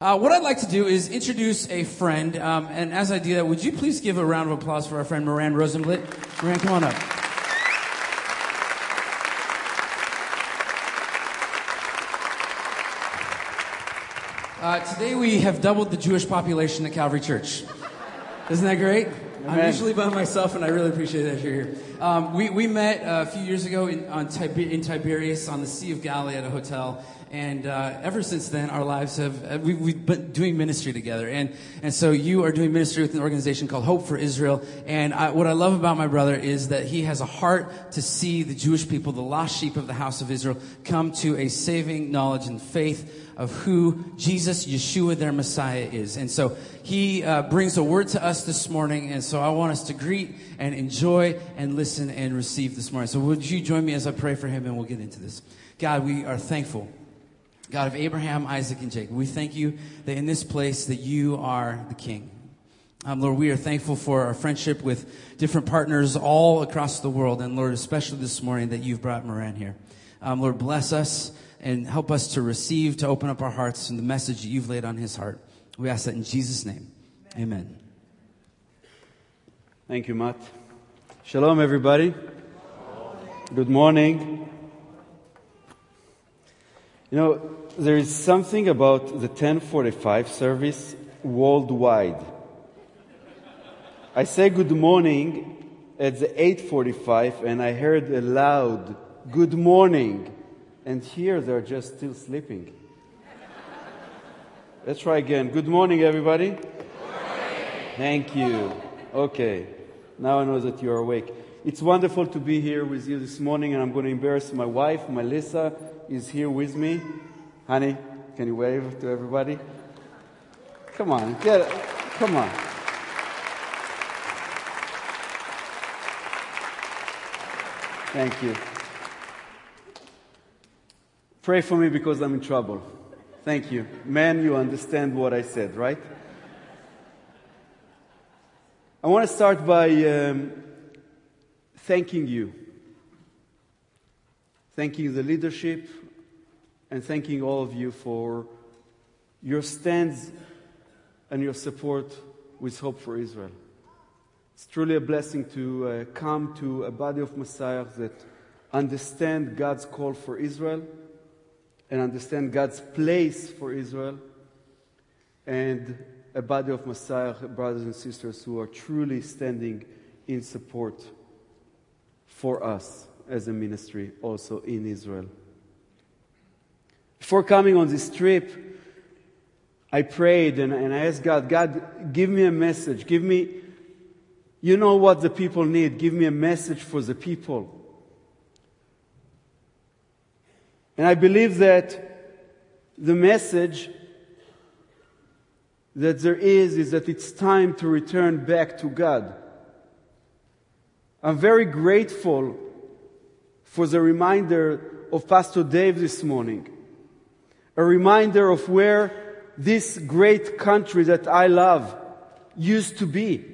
Uh, what I'd like to do is introduce a friend, um, and as I do that, would you please give a round of applause for our friend Moran Rosenblit? Moran, come on up. Uh, today we have doubled the Jewish population at Calvary Church. Isn't that great? I'm usually by myself, and I really appreciate that you're here. Um, we, we met uh, a few years ago in, on Tiber- in Tiberias on the Sea of Galilee at a hotel. And uh, ever since then, our lives have, uh, we, we've been doing ministry together. And, and so you are doing ministry with an organization called Hope for Israel. And I, what I love about my brother is that he has a heart to see the Jewish people, the lost sheep of the house of Israel, come to a saving knowledge and faith of who Jesus, Yeshua, their Messiah is. And so he uh, brings a word to us this morning. And so I want us to greet and enjoy and listen and receive this morning. So would you join me as I pray for him and we'll get into this. God, we are thankful. God of Abraham, Isaac, and Jacob, we thank you that in this place that you are the King. Um, Lord, we are thankful for our friendship with different partners all across the world, and Lord, especially this morning that you've brought Moran here. Um, Lord, bless us and help us to receive, to open up our hearts and the message that you've laid on his heart. We ask that in Jesus' name. Amen. Thank you, Matt. Shalom, everybody. Good morning. You know, there is something about the 1045 service worldwide. I say good morning at the 845 and I heard a loud good morning and here they're just still sleeping. Let's try again. Good morning, everybody. Good morning. Thank you. Okay. Now I know that you're awake. It's wonderful to be here with you this morning, and I'm going to embarrass my wife, Melissa, is here with me. Honey, can you wave to everybody? Come on, get it. Come on. Thank you. Pray for me because I'm in trouble. Thank you. Man, you understand what I said, right? I want to start by um, thanking you. Thanking the leadership and thanking all of you for your stands and your support with Hope for Israel. It's truly a blessing to uh, come to a body of Messiah that understand God's call for Israel and understand God's place for Israel and a body of Messiah brothers and sisters who are truly standing in support for us as a ministry also in Israel. Before coming on this trip, I prayed and, and I asked God, God, give me a message. Give me, you know what the people need. Give me a message for the people. And I believe that the message that there is is that it's time to return back to God. I'm very grateful for the reminder of Pastor Dave this morning. A reminder of where this great country that I love used to be.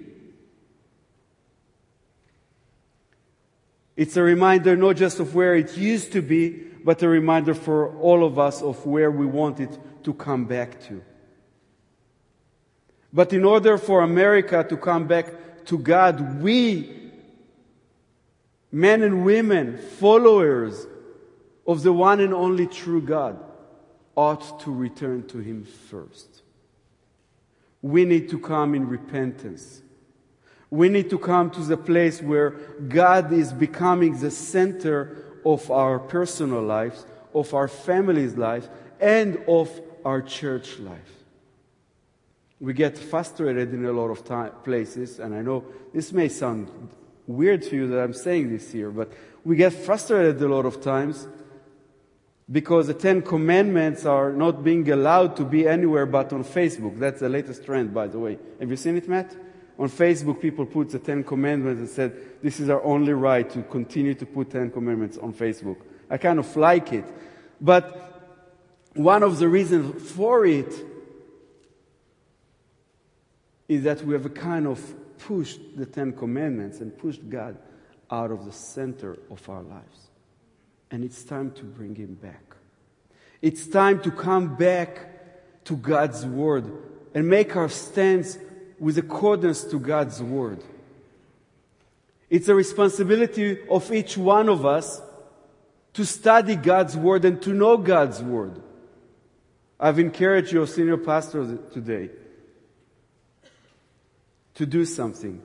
It's a reminder not just of where it used to be, but a reminder for all of us of where we want it to come back to. But in order for America to come back to God, we, men and women, followers of the one and only true God, ought to return to Him first. We need to come in repentance. We need to come to the place where God is becoming the center of our personal lives, of our family's lives, and of our church life. We get frustrated in a lot of time, places, and I know this may sound weird to you that I'm saying this here, but we get frustrated a lot of times because the Ten Commandments are not being allowed to be anywhere but on Facebook. That's the latest trend, by the way. Have you seen it, Matt? On Facebook, people put the Ten Commandments and said, this is our only right to continue to put Ten Commandments on Facebook. I kind of like it. But one of the reasons for it is that we have kind of pushed the Ten Commandments and pushed God out of the center of our lives. And it's time to bring him back. It's time to come back to God's word and make our stance with accordance to God's word. It's a responsibility of each one of us to study God's word and to know God's word. I've encouraged your senior pastor today to do something.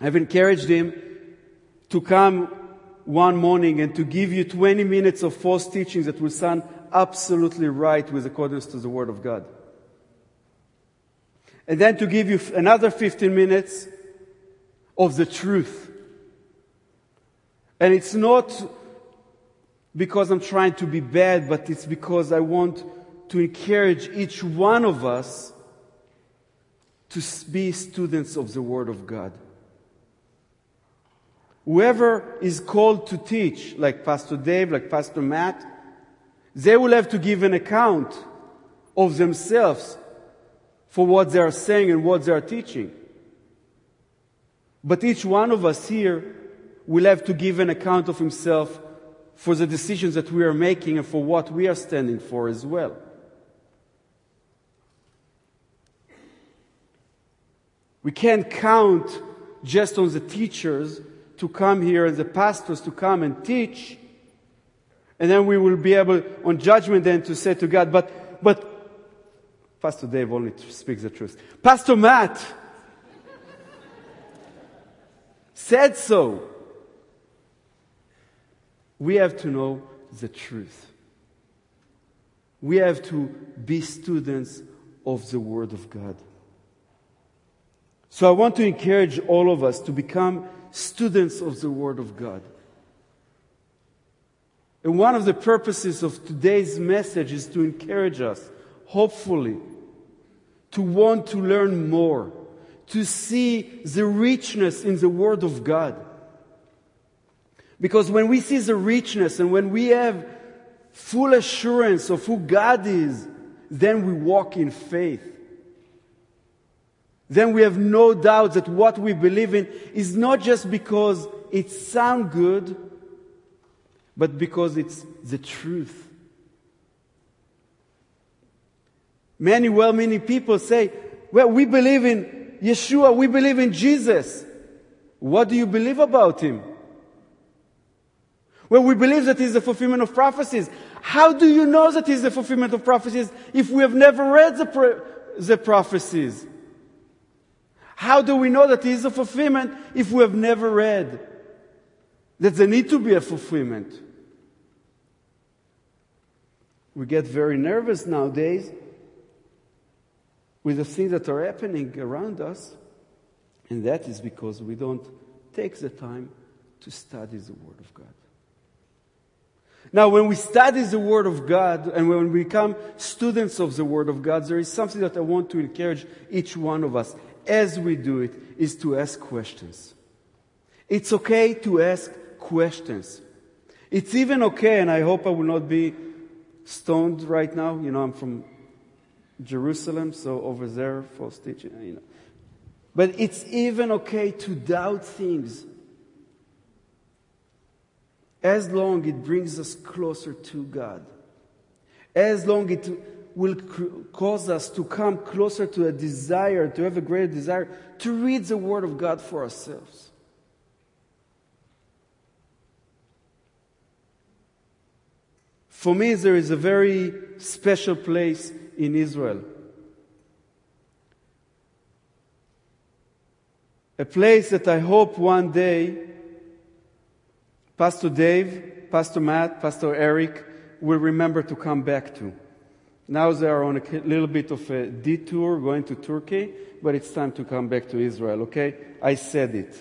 I've encouraged him to come one morning and to give you 20 minutes of false teachings that will sound absolutely right with accordance to the Word of God. And then to give you another 15 minutes of the truth. And it's not because I'm trying to be bad, but it's because I want to encourage each one of us to be students of the Word of God. Whoever is called to teach, like Pastor Dave, like Pastor Matt, they will have to give an account of themselves for what they are saying and what they are teaching. But each one of us here will have to give an account of himself for the decisions that we are making and for what we are standing for as well. We can't count just on the teachers to come here and the pastors to come and teach. And then we will be able, on judgment then, to say to God, but, but, Pastor Dave only speaks the truth. Pastor Matt said so. We have to know the truth. We have to be students of the Word of God. So I want to encourage all of us to become students of the Word of God. And one of the purposes of today's message is to encourage us, hopefully, to want to learn more, to see the richness in the Word of God. Because when we see the richness and when we have full assurance of who God is, then we walk in faith then we have no doubt that what we believe in is not just because it sounds good, but because it's the truth. Many well meaning people say, well, we believe in Yeshua, we believe in Jesus. What do you believe about him? Well, we believe that he's the fulfillment of prophecies. How do you know that he's the fulfillment of prophecies if we have never read the, pro- the prophecies? How do we know that He is a fulfillment if we have never read that there need to be a fulfillment? We get very nervous nowadays with the things that are happening around us, and that is because we don't take the time to study the Word of God. Now, when we study the Word of God and when we become students of the Word of God, there is something that I want to encourage each one of us as we do it is to ask questions. It's okay to ask questions. It's even okay, and I hope I will not be stoned right now. You know, I'm from Jerusalem, so over there, false teaching, you know. But it's even okay to doubt things as long it brings us closer to God. As long it will cause us to come closer to a desire, to have a greater desire to read the Word of God for ourselves. For me, there is a very special place in Israel. A place that I hope one day Pastor Dave, Pastor Matt, Pastor Eric will remember to come back to. Now they are on a little bit of a detour going to Turkey, but it's time to come back to Israel, okay? I said it.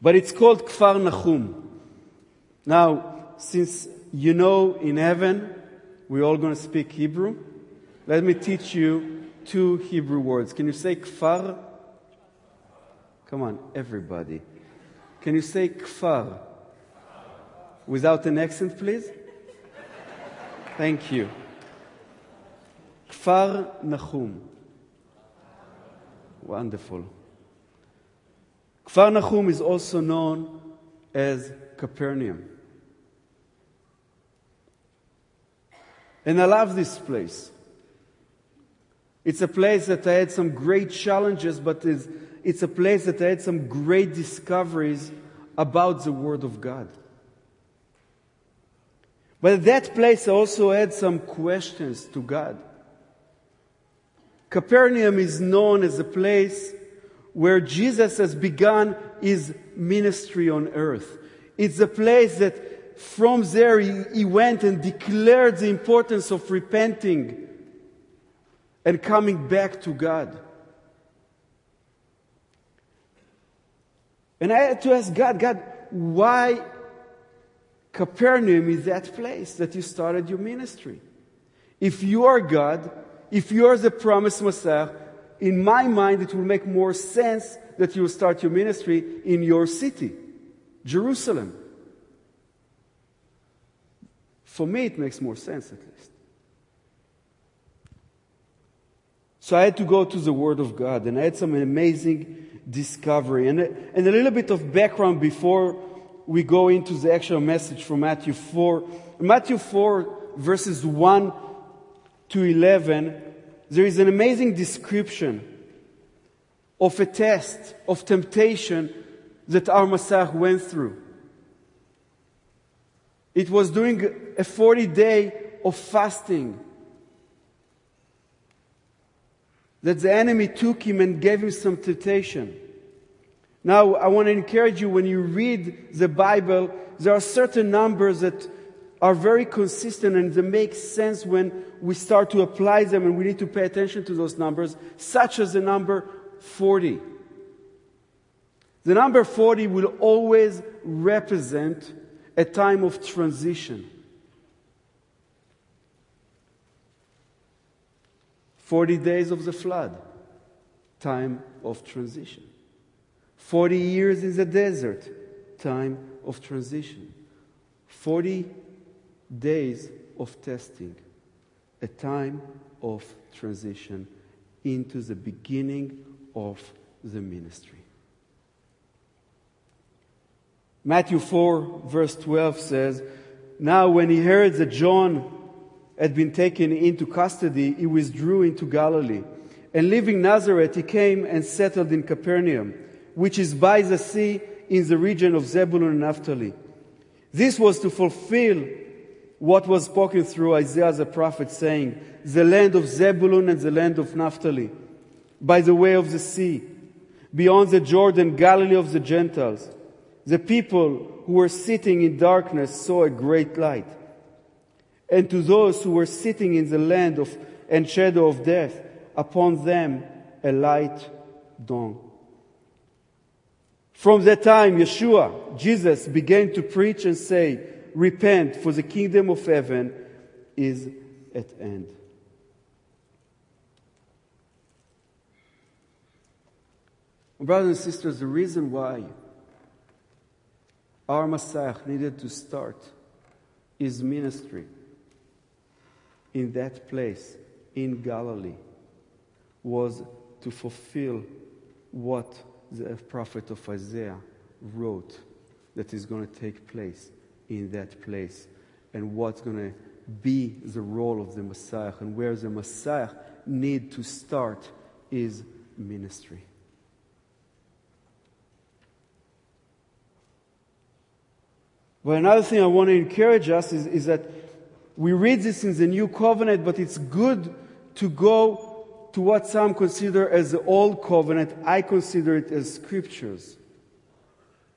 but it's called Kfar Nahum. Now, since you know in heaven we're all going to speak Hebrew, let me teach you two Hebrew words. Can you say Kfar? Come on, everybody. Can you say Kfar? Without an accent, please? Thank you. Kfar Nahum. Wonderful. Kfar Nahum is also known as Capernaum. And I love this place. It's a place that I had some great challenges, but it's, it's a place that I had some great discoveries about the Word of God. But at that place, also had some questions to God. Capernaum is known as a place where Jesus has begun his ministry on earth. It's a place that from there he, he went and declared the importance of repenting and coming back to God. And I had to ask God, God, why Capernaum is that place that you started your ministry? If you are God, if you are the promised Messiah, in my mind it will make more sense that you will start your ministry in your city, Jerusalem. For me, it makes more sense at least. So I had to go to the Word of God, and I had some amazing discovery. And, and a little bit of background before we go into the actual message from Matthew 4. Matthew 4, verses 1 to 11, there is an amazing description of a test, of temptation that our Messiah went through. It was during a 40 day of fasting that the enemy took him and gave him some temptation. Now, I want to encourage you when you read the Bible, there are certain numbers that are very consistent and they make sense when we start to apply them and we need to pay attention to those numbers, such as the number 40. The number 40 will always represent a time of transition. 40 days of the flood, time of transition. 40 years in the desert, time of transition. 40 days of testing, a time of transition into the beginning of the ministry. Matthew 4, verse 12 says, Now when he heard that John had been taken into custody, he withdrew into Galilee. And leaving Nazareth, he came and settled in Capernaum, which is by the sea in the region of Zebulun and Naphtali. This was to fulfill what was spoken through Isaiah the prophet, saying, The land of Zebulun and the land of Naphtali, by the way of the sea, beyond the Jordan, Galilee of the Gentiles. The people who were sitting in darkness saw a great light and to those who were sitting in the land of and shadow of death, upon them a light dawned. From that time, Yeshua, Jesus, began to preach and say, Repent, for the kingdom of heaven is at hand. Brothers and sisters, the reason why our Messiah needed to start his ministry in that place in Galilee was to fulfill what the prophet of Isaiah wrote that is going to take place in that place and what's going to be the role of the Messiah and where the Messiah need to start his ministry. But another thing I want to encourage us is, is that we read this in the New Covenant, but it's good to go to what some consider as the Old Covenant. I consider it as scriptures.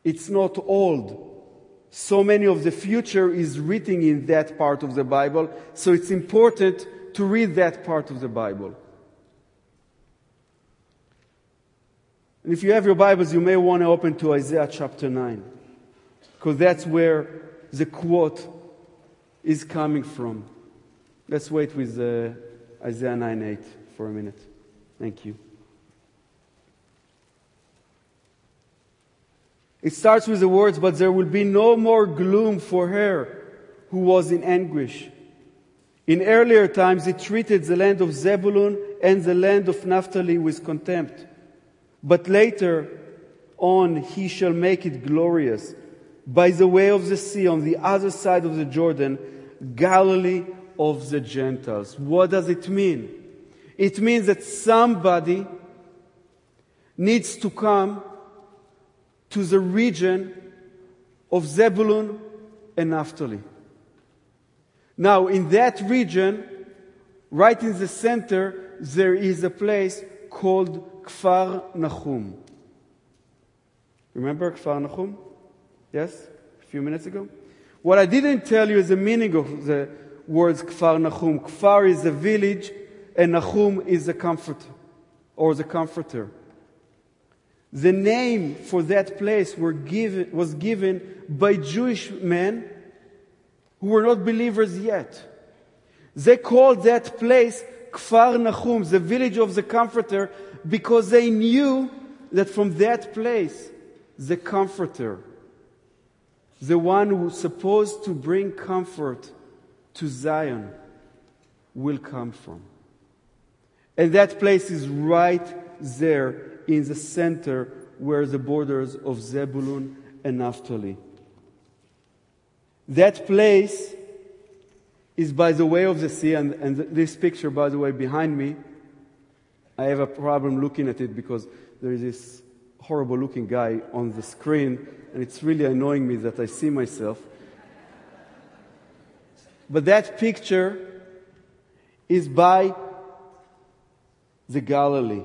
It's not old. So many of the future is written in that part of the Bible, so it's important to read that part of the Bible. And if you have your Bibles, you may want to open to Isaiah chapter 9, because that's where the quote is coming from. Let's wait with uh, Isaiah 9 8 for a minute. Thank you. It starts with the words, But there will be no more gloom for her who was in anguish. In earlier times, he treated the land of Zebulun and the land of Naphtali with contempt. But later on, he shall make it glorious by the way of the sea on the other side of the Jordan Galilee of the Gentiles. What does it mean? It means that somebody needs to come to the region of Zebulun and Naphtali. Now, in that region, right in the center, there is a place called Kfar Nahum. Remember Kfar Nahum? Yes? A few minutes ago? What I didn't tell you is the meaning of the words Kfar Nahum. Kfar is a village, and Nahum is the comforter, or the comforter. The name for that place given, was given by Jewish men who were not believers yet. They called that place Kfar Nahum, the village of the Comforter, because they knew that from that place, the Comforter, the one who's supposed to bring comfort to Zion, will come from. And that place is right there in the center where the borders of Zebulun and Naphtali. That place is by the way of the sea, and, and this picture, by the way, behind me, I have a problem looking at it because there is this horrible looking guy on the screen, and it's really annoying me that I see myself. But that picture is by the Galilee,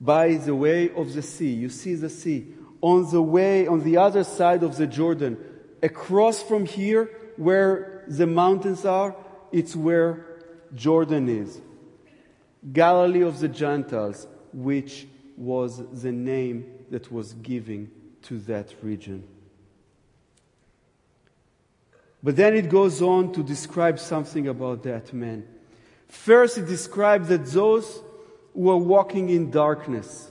by the way of the sea. You see the sea. On the way, on the other side of the Jordan, across from here, where the mountains are, it's where Jordan is. Galilee of the Gentiles, which was the name that was given to that region. But then it goes on to describe something about that man. First, it describes that those who are walking in darkness.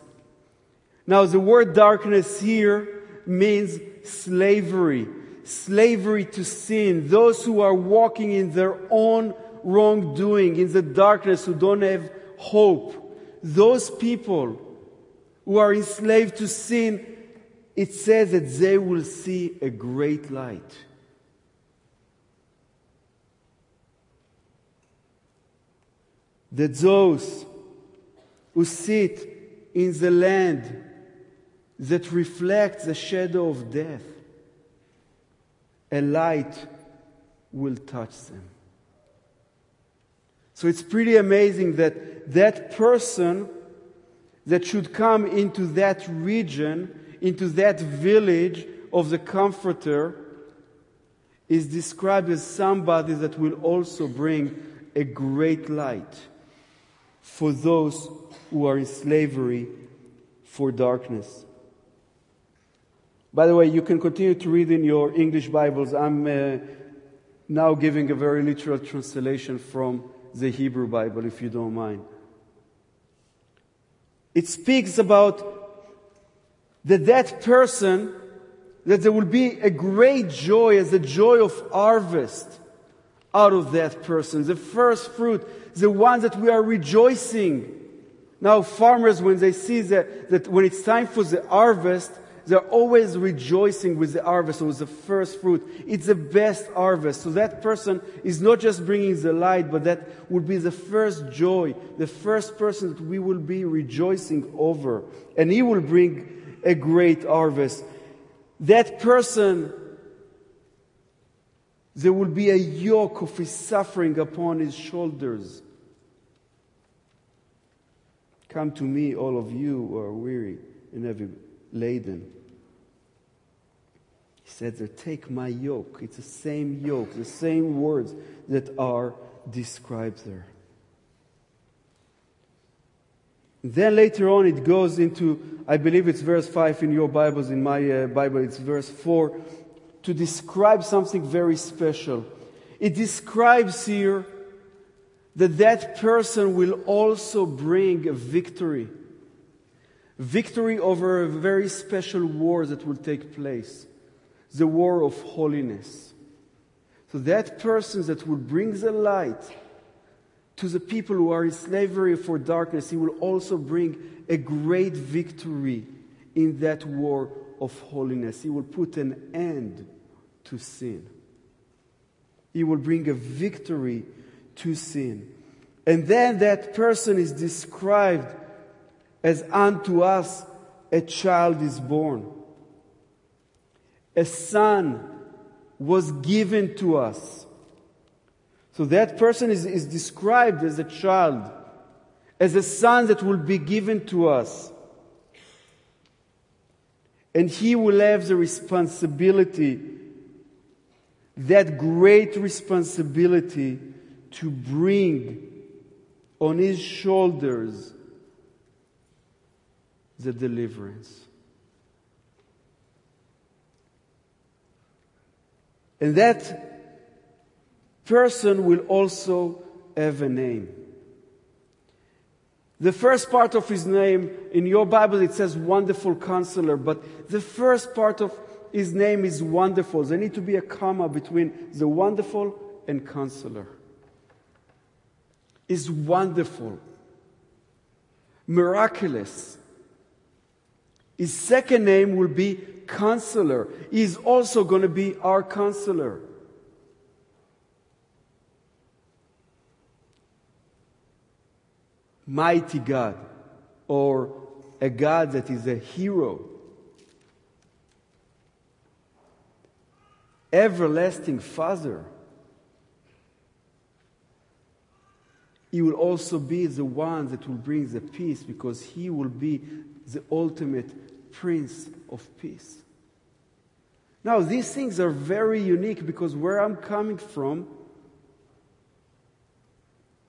Now, the word darkness here means slavery slavery to sin, those who are walking in their own wrongdoing, in the darkness, who don't have hope, those people who are enslaved to sin, it says that they will see a great light. That those who sit in the land that reflects the shadow of death a light will touch them. So it's pretty amazing that that person that should come into that region, into that village of the Comforter, is described as somebody that will also bring a great light for those who are in slavery for darkness. By the way, you can continue to read in your English Bibles. I'm uh, now giving a very literal translation from the Hebrew Bible, if you don't mind. It speaks about that that person, that there will be a great joy as a joy of harvest out of that person. The first fruit, the one that we are rejoicing. Now, farmers, when they see that, that when it's time for the harvest, they're always rejoicing with the harvest or with the first fruit. It's the best harvest. So that person is not just bringing the light, but that would be the first joy, the first person that we will be rejoicing over. And he will bring a great harvest. That person, there will be a yoke of his suffering upon his shoulders. Come to me, all of you who are weary and heavy laden. He said there, take my yoke. It's the same yoke, the same words that are described there. Then later on, it goes into, I believe it's verse 5 in your Bibles, in my uh, Bible, it's verse 4, to describe something very special. It describes here that that person will also bring a victory. Victory over a very special war that will take place the war of holiness. So that person that will bring the light to the people who are in slavery for darkness, he will also bring a great victory in that war of holiness. He will put an end to sin. He will bring a victory to sin. And then that person is described as unto us a child is born. A son was given to us. So that person is, is described as a child, as a son that will be given to us. And he will have the responsibility, that great responsibility to bring on his shoulders the deliverance. And that person will also have a name. The first part of his name, in your Bible, it says wonderful counselor, but the first part of his name is wonderful. There need to be a comma between the wonderful and counselor. Is wonderful, miraculous. His second name will be counselor. He's also going to be our counselor. Mighty God, or a God that is a hero. Everlasting Father. He will also be the one that will bring the peace because he will be the ultimate Prince of Peace. Now, these things are very unique because where I'm coming from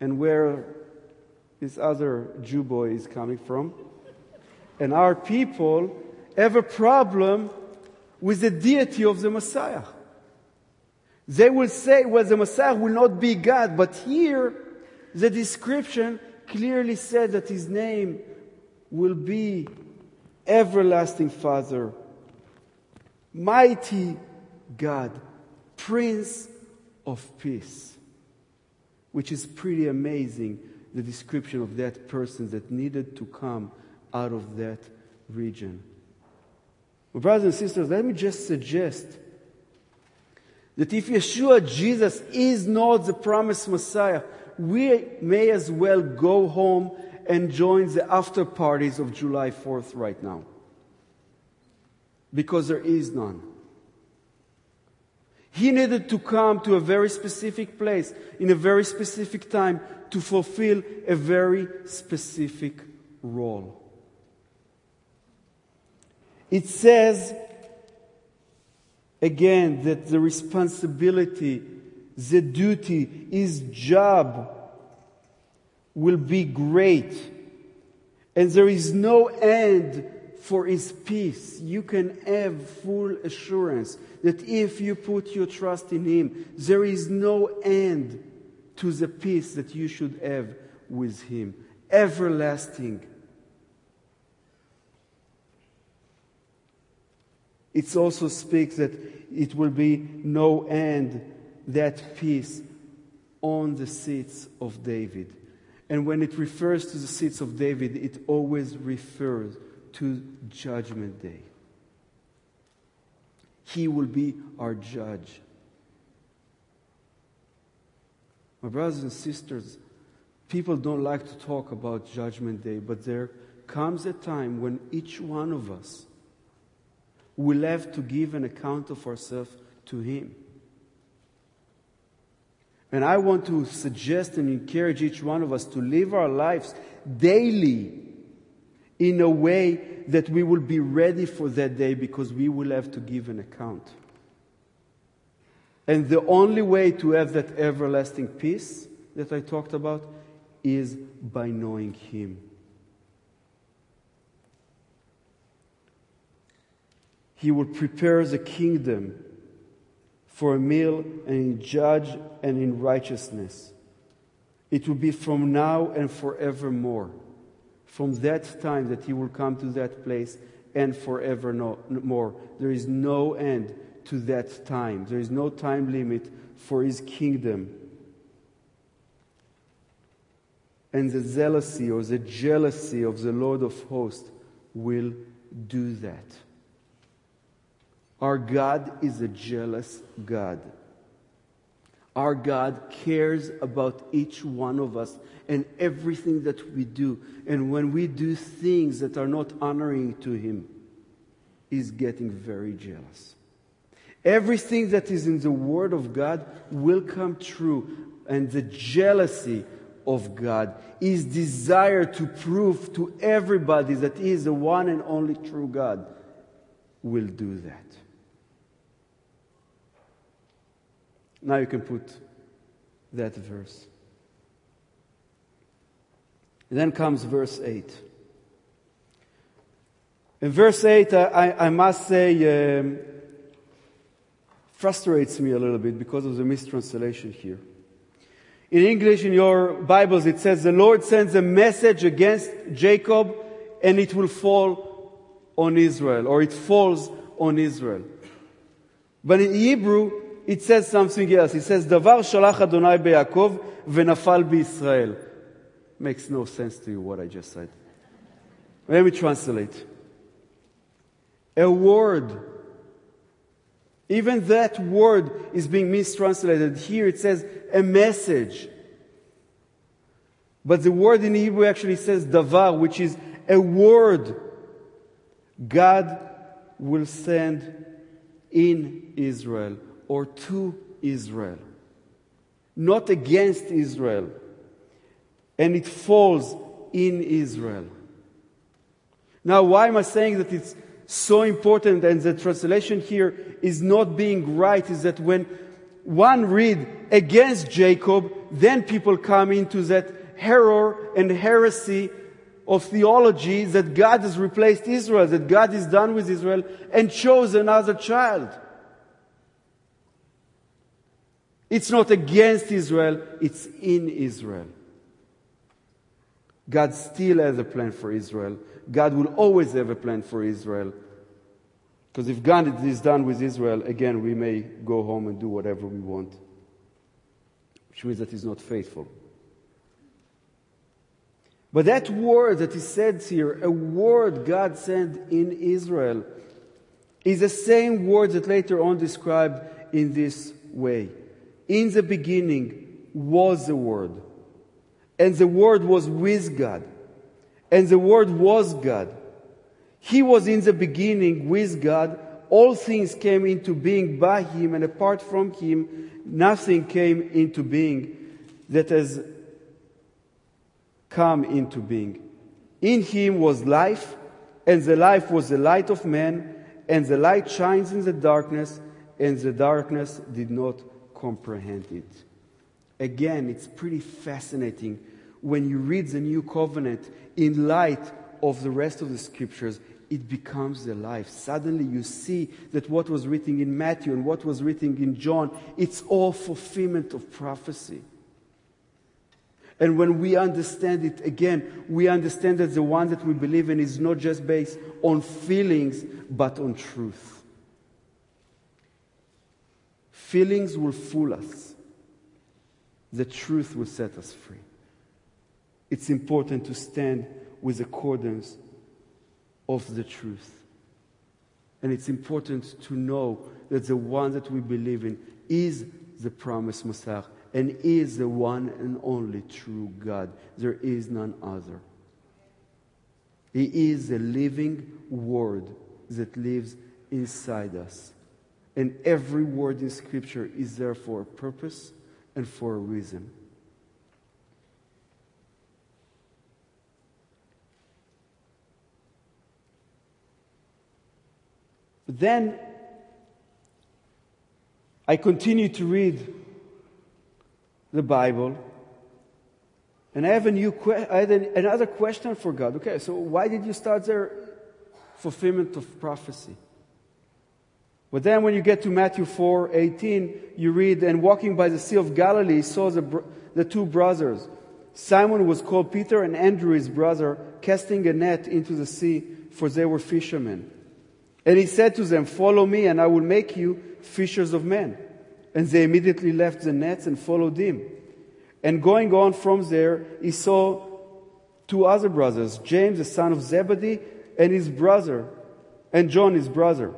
and where this other Jew boy is coming from, and our people have a problem with the deity of the Messiah. They will say, well, the Messiah will not be God, but here the description clearly said that his name will be Everlasting Father, Mighty God, Prince of Peace, which is pretty amazing, the description of that person that needed to come out of that region. Brothers and sisters, let me just suggest that if Yeshua Jesus is not the promised Messiah, we may as well go home and join the after parties of July 4th right now. Because there is none. He needed to come to a very specific place in a very specific time to fulfill a very specific role. It says again that the responsibility, the duty, his job will be great. And there is no end for his peace. You can have full assurance that if you put your trust in him, there is no end to the peace that you should have with him. Everlasting. It also speaks that it will be no end, that peace on the seats of David. And when it refers to the seats of David, it always refers to Judgment Day. He will be our judge. My brothers and sisters, people don't like to talk about Judgment Day, but there comes a time when each one of us will have to give an account of ourselves to Him. And I want to suggest and encourage each one of us to live our lives daily in a way that we will be ready for that day because we will have to give an account. And the only way to have that everlasting peace that I talked about is by knowing Him. He will prepare the kingdom for a meal and in judge and in righteousness. It will be from now and forevermore. From that time that he will come to that place and forevermore. There is no end to that time. There is no time limit for his kingdom. And the zealousy or the jealousy of the Lord of hosts will do that. Our God is a jealous God. Our God cares about each one of us and everything that we do. And when we do things that are not honoring to Him, He's getting very jealous. Everything that is in the Word of God will come true, and the jealousy of God, His desire to prove to everybody that He is the one and only true God, will do that. Now you can put that verse. And then comes verse 8. In verse 8, I, I must say, um, frustrates me a little bit because of the mistranslation here. In English, in your Bibles, it says, The Lord sends a message against Jacob and it will fall on Israel, or it falls on Israel. But in Hebrew, it says something else. It says, Davar shalach Adonai beYaakov v'nafal b'Yisrael. Makes no sense to you what I just said. Let me translate. A word. Even that word is being mistranslated. Here it says a message. But the word in Hebrew actually says davar, which is a word God will send in Israel or to Israel, not against Israel. And it falls in Israel. Now, why am I saying that it's so important and the translation here is not being right is that when one read against Jacob, then people come into that error and heresy of theology that God has replaced Israel, that God is done with Israel and chose another child. It's not against Israel, it's in Israel. God still has a plan for Israel. God will always have a plan for Israel. Because if God is done with Israel, again, we may go home and do whatever we want, which means that He's not faithful. But that word that is said here, a word God sent in Israel, is the same word that later on described in this way. In the beginning was the Word, and the Word was with God, and the Word was God. He was in the beginning with God. All things came into being by Him, and apart from Him, nothing came into being that has come into being. In Him was life, and the life was the light of men, and the light shines in the darkness, and the darkness did not comprehend it. Again, it's pretty fascinating when you read the new covenant in light of the rest of the scriptures. It becomes alive. Suddenly, you see that what was written in Matthew and what was written in John, it's all fulfillment of prophecy. And when we understand it again, we understand that the one that we believe in is not just based on feelings, but on truth. Feelings will fool us. The truth will set us free. It's important to stand with accordance of the truth. And it's important to know that the one that we believe in is the promised Messiah and is the one and only true God. There is none other. He is the living word that lives inside us. And every word in Scripture is there for a purpose and for a reason. But then I continue to read the Bible, and I have a new que- I an, another question for God. Okay, so why did you start there? Fulfillment of prophecy. But then when you get to Matthew 4 18, you read, And walking by the Sea of Galilee, he saw the, the two brothers. Simon was called Peter, and Andrew his brother, casting a net into the sea, for they were fishermen. And he said to them, Follow me, and I will make you fishers of men. And they immediately left the nets and followed him. And going on from there, he saw two other brothers, James the son of Zebedee, and his brother, and John his brother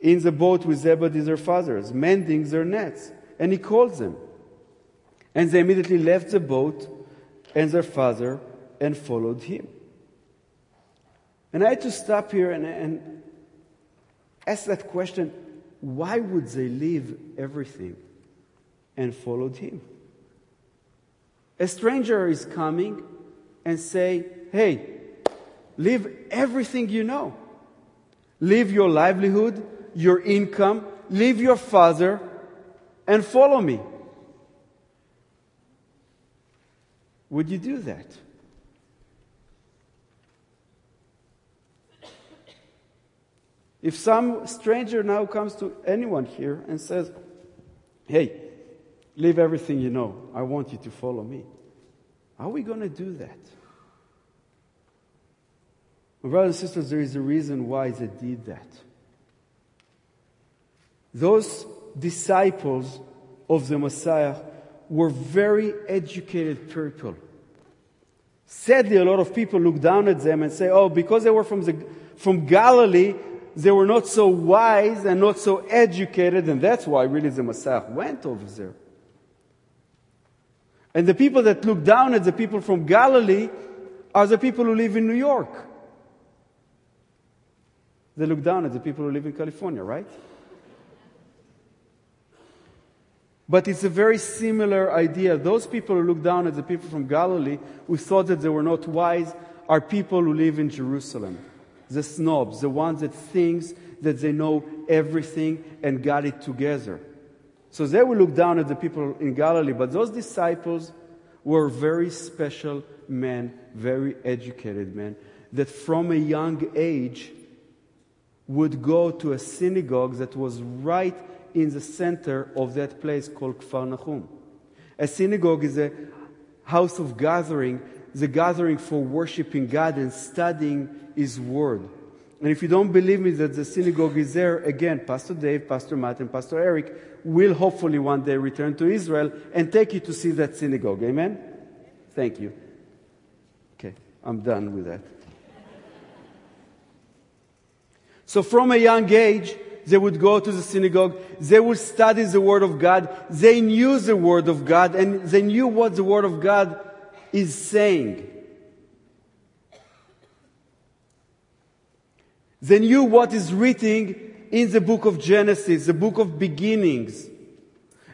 in the boat with Zebedee their fathers, mending their nets. and he called them. And they immediately left the boat and their father and followed him. And I had to stop here and, and ask that question why would they leave everything and followed him? A stranger is coming and say, hey, leave everything you know. Leave your livelihood, your income, leave your father, and follow me. Would you do that? If some stranger now comes to anyone here and says, Hey, leave everything you know, I want you to follow me, are we going to do that? Brothers and sisters, there is a reason why they did that. Those disciples of the Messiah were very educated people. Sadly, a lot of people look down at them and say, oh, because they were from, the, from Galilee, they were not so wise and not so educated, and that's why really the Messiah went over there. And the people that look down at the people from Galilee are the people who live in New York. They look down at the people who live in California, right? But it's a very similar idea. Those people who look down at the people from Galilee who thought that they were not wise are people who live in Jerusalem. The snobs, the ones that think that they know everything and got it together. So they will look down at the people in Galilee, but those disciples were very special men, very educated men, that from a young age would go to a synagogue that was right in the center of that place called Kfar Nahum. A synagogue is a house of gathering, the gathering for worshiping God and studying His Word. And if you don't believe me that the synagogue is there, again, Pastor Dave, Pastor Matt, and Pastor Eric will hopefully one day return to Israel and take you to see that synagogue. Amen? Thank you. Okay, I'm done with that. So from a young age, they would go to the synagogue, they would study the Word of God, they knew the Word of God, and they knew what the Word of God is saying. They knew what is written in the book of Genesis, the book of beginnings.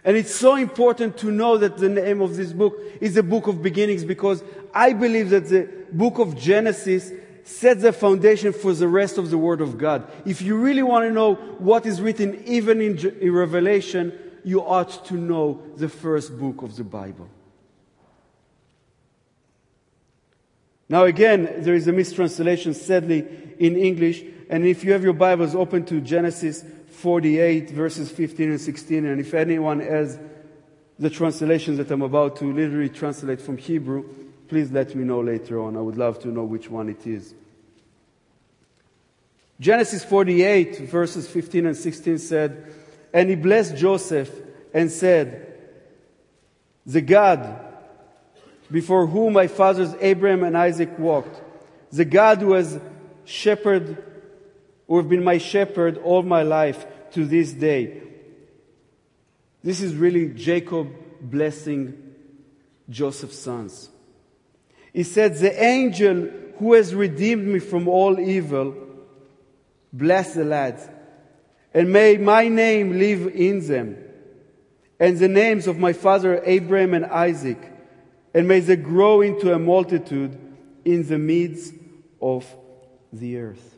And it's so important to know that the name of this book is the book of beginnings because I believe that the book of Genesis sets the foundation for the rest of the Word of God. If you really want to know what is written even in, in Revelation, you ought to know the first book of the Bible. Now, again, there is a mistranslation, sadly, in English. And if you have your Bibles open to Genesis 48, verses 15 and 16, and if anyone has the translations that I'm about to literally translate from Hebrew, please let me know later on. I would love to know which one it is. Genesis 48, verses 15 and 16 said, And he blessed Joseph and said, The God before whom my fathers Abraham and Isaac walked, the God who has shepherded, who have been my shepherd all my life to this day. This is really Jacob blessing Joseph's sons. He said, The angel who has redeemed me from all evil, bless the lads, and may my name live in them, and the names of my father Abraham and Isaac, and may they grow into a multitude in the midst of the earth.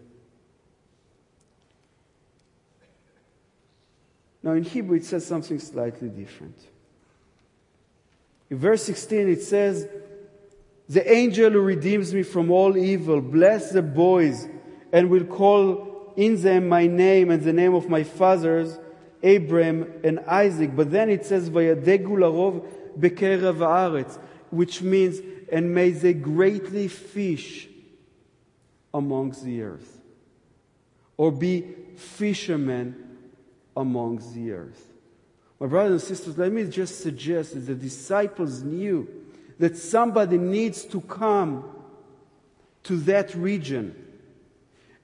Now, in Hebrew, it says something slightly different. In verse 16, it says, The angel who redeems me from all evil, bless the boys, and will call in them my name and the name of my fathers, Abraham and Isaac. But then it says, Vayadegu larov bekerev haaretz, which means, and may they greatly fish amongst the earth, or be fishermen amongst the earth. My brothers and sisters, let me just suggest that the disciples knew that somebody needs to come to that region.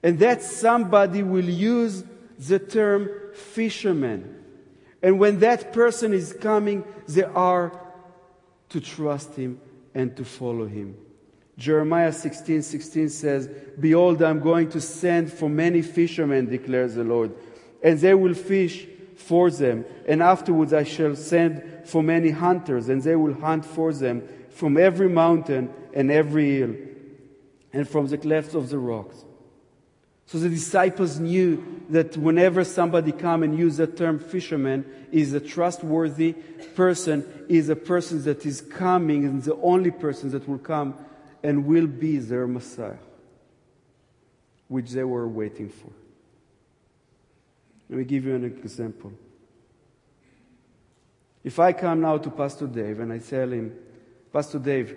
And that somebody will use the term fisherman. And when that person is coming, they are to trust him and to follow him. Jeremiah 16 16 says, Behold, I'm going to send for many fishermen, declares the Lord, and they will fish for them. And afterwards I shall send for many hunters, and they will hunt for them from every mountain and every hill, and from the clefts of the rocks. So the disciples knew that whenever somebody come and use the term fisherman is a trustworthy person, is a person that is coming and the only person that will come and will be their Messiah, which they were waiting for. Let me give you an example. If I come now to Pastor Dave and I tell him, Pastor Dave,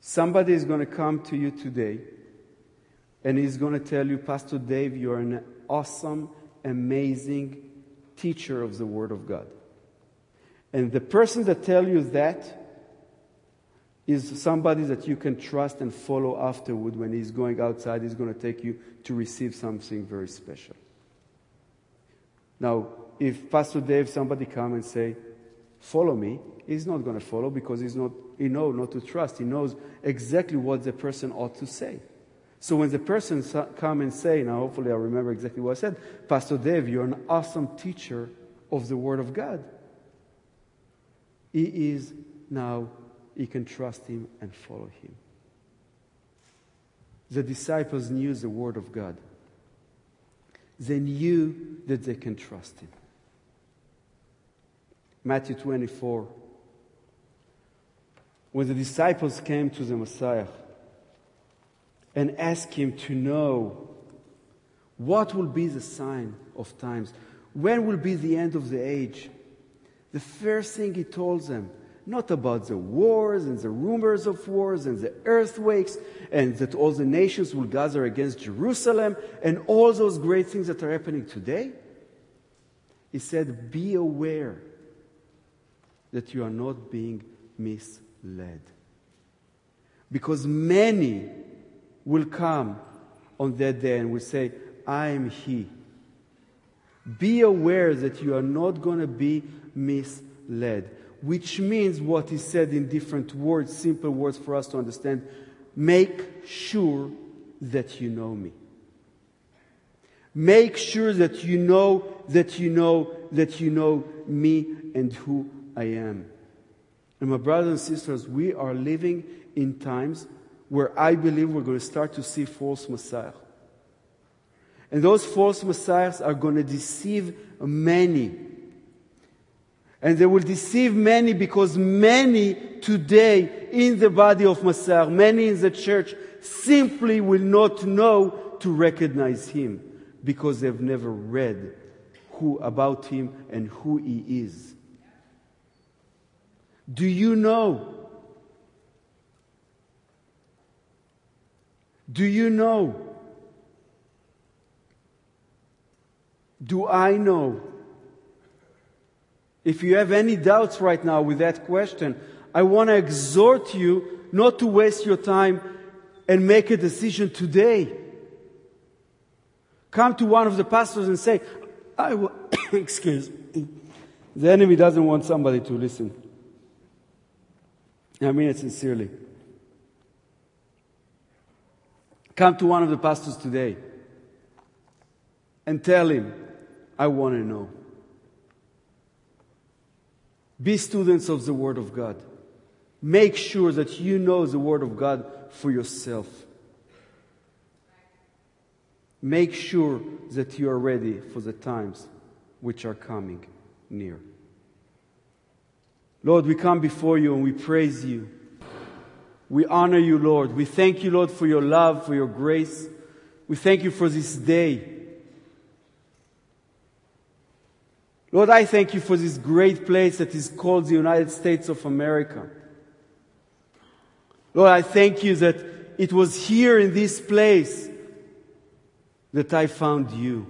somebody is going to come to you today and he's going to tell you, Pastor Dave, you're an awesome, amazing teacher of the Word of God. And the person that tells you that is somebody that you can trust and follow afterward when he's going outside. He's going to take you to receive something very special. Now, if Pastor Dave, somebody come and say, follow me, he's not going to follow because he's not, he knows not to trust. He knows exactly what the person ought to say. So when the person come and say, now hopefully I remember exactly what I said, Pastor Dave, you're an awesome teacher of the Word of God. He is now you can trust him and follow him. The disciples knew the word of God. They knew that they can trust him. Matthew 24. When the disciples came to the Messiah and ask him to know what will be the sign of times, when will be the end of the age, the first thing he told them not about the wars and the rumors of wars and the earthquakes and that all the nations will gather against Jerusalem and all those great things that are happening today. He said, Be aware that you are not being misled. Because many will come on that day and will say, I am He. Be aware that you are not going to be misled which means what he said in different words, simple words for us to understand. Make sure that you know me. Make sure that you know that you know that you know me and who I am. And my brothers and sisters, we are living in times where I believe we're going to start to see false messiahs. And those false messiahs are going to deceive many and they will deceive many because many today in the body of Messiah, many in the church, simply will not know to recognize him because they've never read who about him and who he is. Do you know? Do you know? Do I know? If you have any doubts right now with that question, I want to exhort you not to waste your time and make a decision today. Come to one of the pastors and say, I will, excuse me. The enemy doesn't want somebody to listen. I mean it sincerely. Come to one of the pastors today and tell him, I want to know. Be students of the Word of God. Make sure that you know the Word of God for yourself. Make sure that you are ready for the times which are coming near. Lord, we come before you and we praise you. We honor you, Lord. We thank you, Lord, for your love, for your grace. We thank you for this day. Lord, I thank you for this great place that is called the United States of America. Lord, I thank you that it was here in this place that I found you.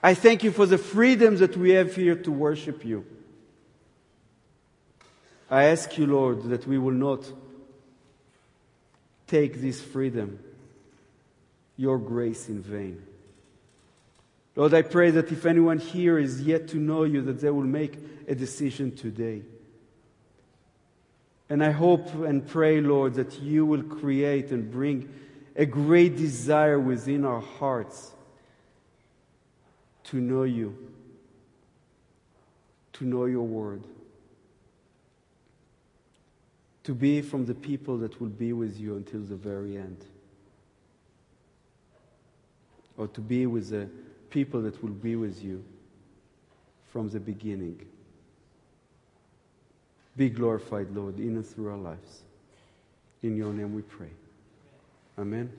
I thank you for the freedoms that we have here to worship you. I ask you, Lord, that we will not take this freedom, your grace in vain. Lord, I pray that if anyone here is yet to know you, that they will make a decision today. And I hope and pray, Lord, that you will create and bring a great desire within our hearts to know you, to know your word, to be from the people that will be with you until the very end, or to be with the people that will be with you from the beginning. Be glorified, Lord, in and through our lives. In your name we pray. Amen.